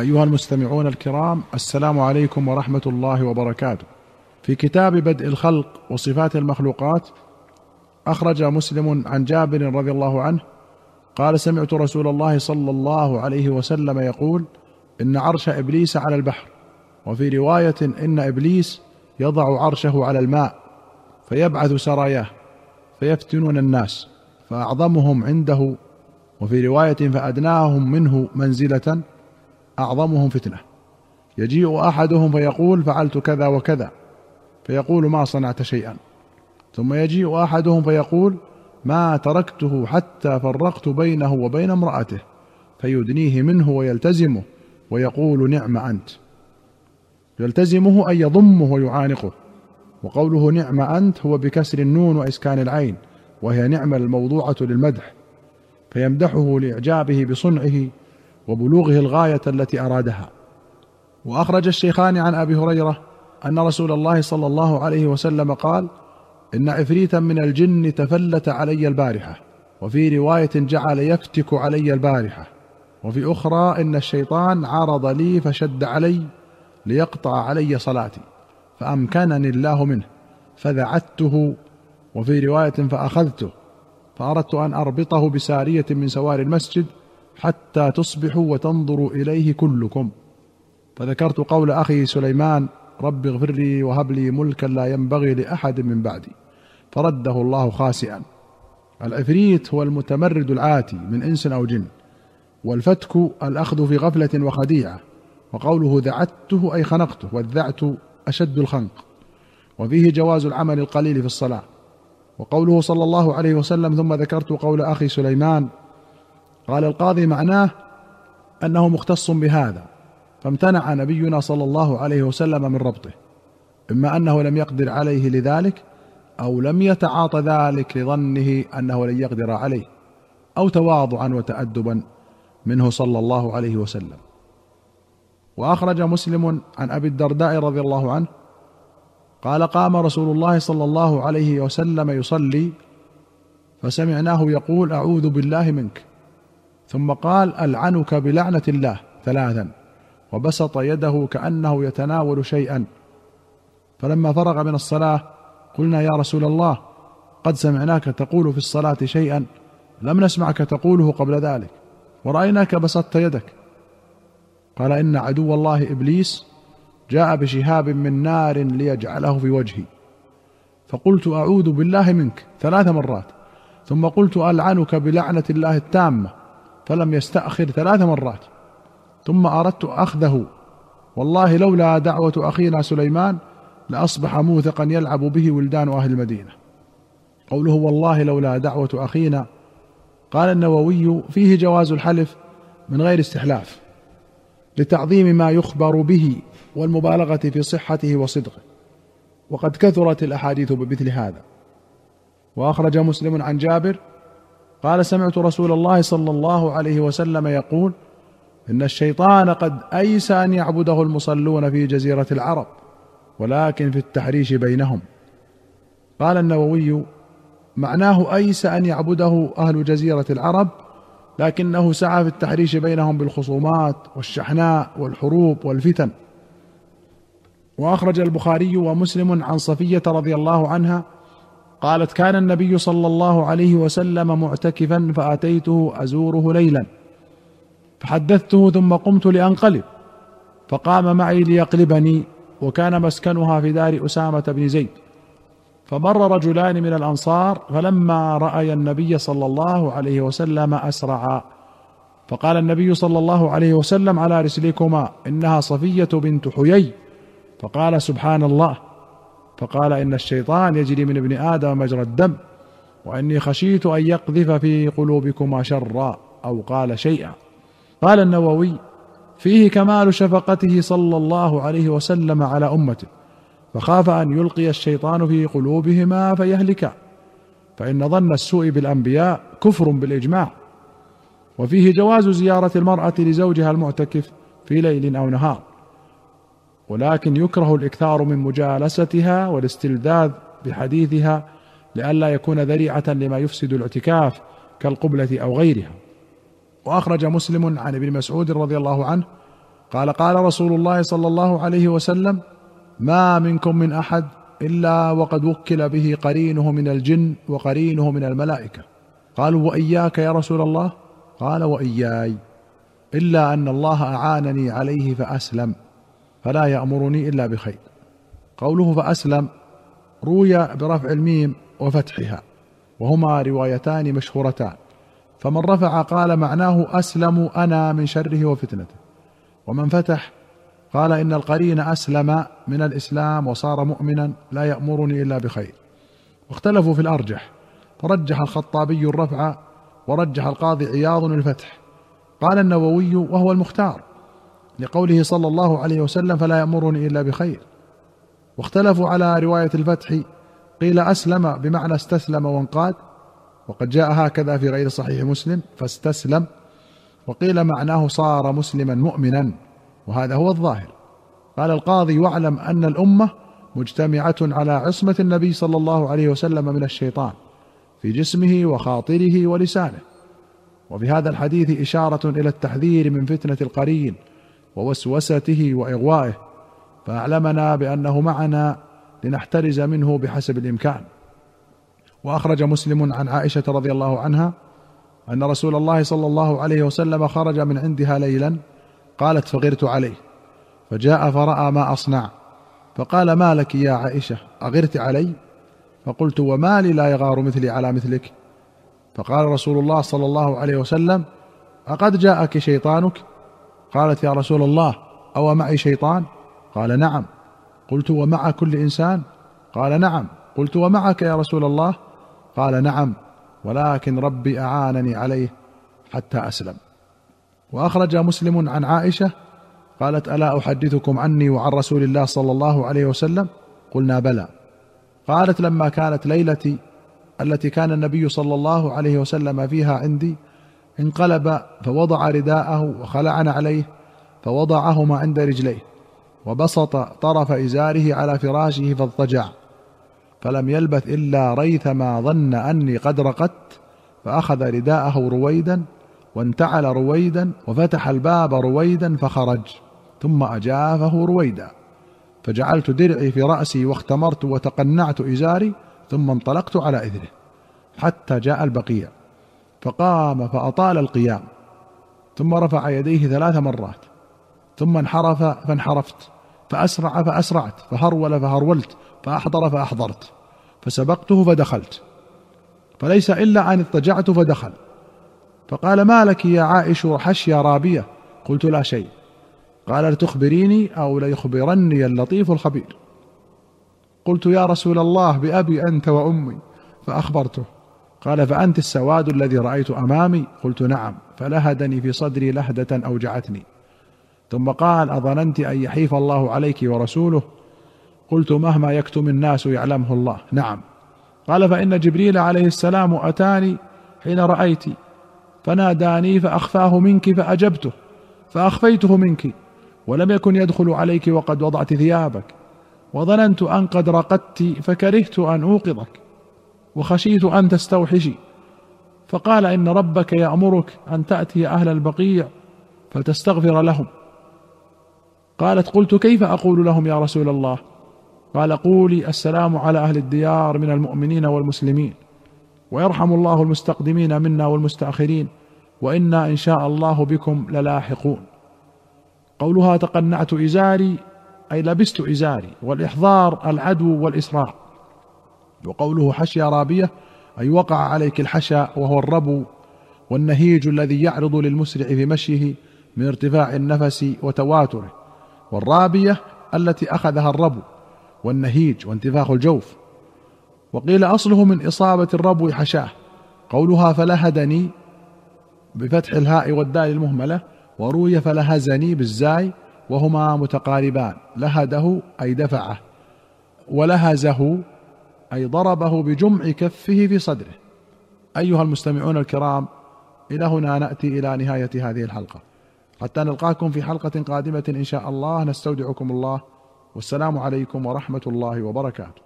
أيها المستمعون الكرام السلام عليكم ورحمة الله وبركاته. في كتاب بدء الخلق وصفات المخلوقات أخرج مسلم عن جابر رضي الله عنه قال سمعت رسول الله صلى الله عليه وسلم يقول إن عرش إبليس على البحر وفي رواية إن إبليس يضع عرشه على الماء فيبعث سراياه فيفتنون الناس فأعظمهم عنده وفي رواية فأدناهم منه منزلة أعظمهم فتنة. يجيء أحدهم فيقول فعلت كذا وكذا فيقول ما صنعت شيئا. ثم يجيء أحدهم فيقول ما تركته حتى فرقت بينه وبين امرأته فيدنيه منه ويلتزمه ويقول نعم أنت. يلتزمه أي يضمه ويعانقه وقوله نعم أنت هو بكسر النون وإسكان العين وهي نعمه الموضوعة للمدح فيمدحه لإعجابه بصنعه وبلوغه الغاية التي أرادها. وأخرج الشيخان عن أبي هريرة أن رسول الله صلى الله عليه وسلم قال إن عفريتا من الجن تفلت علي البارحة وفي رواية جعل يفتك علي البارحة وفي أخرى إن الشيطان عرض لي فشد علي ليقطع علي صلاتي فأمكنني الله منه فذعته وفي رواية فأخذته فأردت أن أربطه بسارية من سوار المسجد حتى تصبحوا وتنظروا إليه كلكم. فذكرت قول أخي سليمان رب اغفر لي وهب لي ملكا لا ينبغي لأحد من بعدي. فرده الله خاسئا. العفريت هو المتمرد العاتي من إنس أو جن والفتك الأخذ في غفلة وخديعة وقوله ذعته أي خنقته والذعت أشد الخنق. وفيه جواز العمل القليل في الصلاة. وقوله صلى الله عليه وسلم ثم ذكرت قول أخي سليمان قال القاضي معناه أنه مختص بهذا فامتنع نبينا صلى الله عليه وسلم من ربطه إما أنه لم يقدر عليه لذلك أو لم يتعاطى ذلك لظنه أنه لن يقدر عليه أو تواضعا وتأدبا منه صلى الله عليه وسلم. وأخرج مسلم عن أبي الدرداء رضي الله عنه قال قام رسول الله صلى الله عليه وسلم يصلي فسمعناه يقول أعوذ بالله منك. ثم قال ألعنك بلعنة الله ثلاثا وبسط يده كأنه يتناول شيئا. فلما فرغ من الصلاة قلنا يا رسول الله قد سمعناك تقول في الصلاة شيئا لم نسمعك تقوله قبل ذلك ورأيناك بسطت يدك. قال إن عدو الله إبليس جاء بشهاب من نار ليجعله في وجهي. فقلت أعوذ بالله منك ثلاث مرات. ثم قلت ألعنك بلعنة الله التامة. فلم يستأخر ثلاث مرات. ثم أردت أخذه. والله لولا دعوة أخينا سليمان لأصبح موثقا يلعب به ولدان أهل المدينة. قوله والله لولا دعوة أخينا. قال النووي فيه جواز الحلف من غير استحلاف. لتعظيم ما يخبر به والمبالغة في صحته وصدقه. وقد كثرت الأحاديث بمثل هذا. وأخرج مسلم عن جابر قال سمعت رسول الله صلى الله عليه وسلم يقول إن الشيطان قد أيس أن يعبده المصلون في جزيرة العرب ولكن في التحريش بينهم. قال النووي معناه أيس أن يعبده أهل جزيرة العرب لكنه سعى في التحريش بينهم بالخصومات والشحناء والحروب والفتن. وأخرج البخاري ومسلم عن صفية رضي الله عنها قالت كان النبي صلى الله عليه وسلم معتكفا فأتيته أزوره ليلا. فحدثته ثم قمت لأنقلب. فقام معي ليقلبني وكان مسكنها في دار أسامة بن زيد. فمر رجلان من الأنصار فلما رايا النبي صلى الله عليه وسلم أسرعا. فقال النبي صلى الله عليه وسلم على رسلكما إنها صفية بنت حيي. فقال سبحان الله فقال إن الشيطان يجري من ابن آدم مجرى الدم وإني خشيت أن يقذف في قلوبكما شرا أو قال شيئا. قال النووي فيه كمال شفقته صلى الله عليه وسلم على أمته فخاف أن يلقي الشيطان في قلوبهما فيهلكا فإن ظن السوء بالأنبياء كفر بالإجماع. وفيه جواز زيارة المرأة لزوجها المعتكف في ليل أو نهار. ولكن يكره الإكثار من مجالستها والاستلذاذ بحديثها لئلا يكون ذريعة لما يفسد الاعتكاف كالقبلة أو غيرها. وأخرج مسلم عن ابن مسعود رضي الله عنه قال قال رسول الله صلى الله عليه وسلم ما منكم من أحد إلا وقد وكل به قرينه من الجن وقرينه من الملائكة قالوا وإياك يا رسول الله؟ قال وإياي إلا أن الله أعانني عليه فأسلم فلا يأمرني إلا بخير. قوله فأسلم روي برفع الميم وفتحها وهما روايتان مشهورتان. فمن رفع قال معناه أسلم أنا من شره وفتنته. ومن فتح قال إن القرين أسلم من الإسلام وصار مؤمنا لا يأمرني إلا بخير. واختلفوا في الأرجح. فرجح الخطابي الرفع ورجح القاضي عياض الفتح. قال النووي وهو المختار. لقوله صلى الله عليه وسلم فلا يأمرني إلا بخير. واختلفوا على رواية الفتح قيل أسلم بمعنى استسلم وانقاد وقد جاء هكذا في غير صحيح مسلم فاستسلم وقيل معناه صار مسلما مؤمنا وهذا هو الظاهر. قال القاضي واعلم أن الأمة مجتمعة على عصمة النبي صلى الله عليه وسلم من الشيطان في جسمه وخاطره ولسانه. وفي هذا الحديث إشارة إلى التحذير من فتنة القرين ووسوسته وإغوائه فأعلمنا بأنه معنا لنحترز منه بحسب الإمكان. وأخرج مسلم عن عائشة رضي الله عنها أن رسول الله صلى الله عليه وسلم خرج من عندها ليلا قالت فغرت عليه. فجاء فرأى ما أصنع. فقال ما لك يا عائشة؟ أغرت علي؟ فقلت وما لي لا يغار مثلي على مثلك. فقال رسول الله صلى الله عليه وسلم أقد جاءك شيطانك قالت يا رسول الله أو معي شيطان؟ قال نعم. قلت ومع كل إنسان؟ قال نعم. قلت ومعك يا رسول الله؟ قال نعم. ولكن ربي أعانني عليه حتى أسلم. وأخرج مسلم عن عائشة قالت ألا أحدثكم عني وعن رسول الله صلى الله عليه وسلم؟ قلنا بلى. قالت لما كانت ليلتي التي كان النبي صلى الله عليه وسلم فيها عندي انقلب فوضع رداءه وخلعنا عليه فوضعهما عند رجليه وبسط طرف إزاره على فراشه فاضطجع. فلم يلبث إلا ريثما ظن أني قد رقدت فأخذ رداءه رويدا وانتعل رويدا وفتح الباب رويدا فخرج ثم أجافه رويدا. فجعلت درعي في رأسي واختمرت وتقنعت إزاري ثم انطلقت على اثره حتى جاء البقيع. فقام فأطال القيام ثم رفع يديه ثلاث مرات ثم انحرف فانحرفت فأسرع فأسرعت فهرول فهرولت فأحضر فأحضرت فسبقته فدخلت فليس إلا أن اضطجعت فدخل فقال ما لك يا عائش حش يا رابية قلت لا شيء قال لتخبريني أو ليخبرني اللطيف الخبير قلت يا رسول الله بأبي أنت وأمي فأخبرته قال فأنت السواد الذي رأيت أمامي؟ قلت نعم. فلهدني في صدري لهدة أوجعتني. ثم قال أظننت أن يحيف الله عليك ورسوله؟ قلت مهما يكتم الناس يعلمه الله. نعم. قال فإن جبريل عليه السلام أتاني حين رأيت. فناداني فأخفاه منك فأجبته فأخفيته منك ولم يكن يدخل عليك وقد وضعت ثيابك وظننت أن قد رقدت فكرهت أن أوقظك. وخشيت أن تستوحشي. فقال إن ربك يأمرك أن تأتي أهل البقيع فتستغفر لهم. قالت قلت كيف أقول لهم يا رسول الله؟ قال قولي السلام على أهل الديار من المؤمنين والمسلمين. ويرحم الله المستقدمين منا والمستأخرين. وإنا إن شاء الله بكم للاحقون. قولها تقنعت إزاري أي لبست إزاري والإحضار العدو والاسراع وقوله حشي رابية أي وقع عليك الحشا وهو الربو والنهيج الذي يعرض للمسرع في مشيه من ارتفاع النفس وتواتره والرابية التي أخذها الربو والنهيج وانتفاخ الجوف. وقيل أصله من إصابة الربو حشاه قولها فلهدني بفتح الهاء والدال المهملة وروي فلهزني بالزاي وهما متقاربان لهده أي دفعه ولهزه أي ضربه بجمع كفه في صدره. أيها المستمعون الكرام إلى هنا نأتي إلى نهاية هذه الحلقة. حتى نلقاكم في حلقة قادمة إن شاء الله. نستودعكم الله. والسلام عليكم ورحمة الله وبركاته.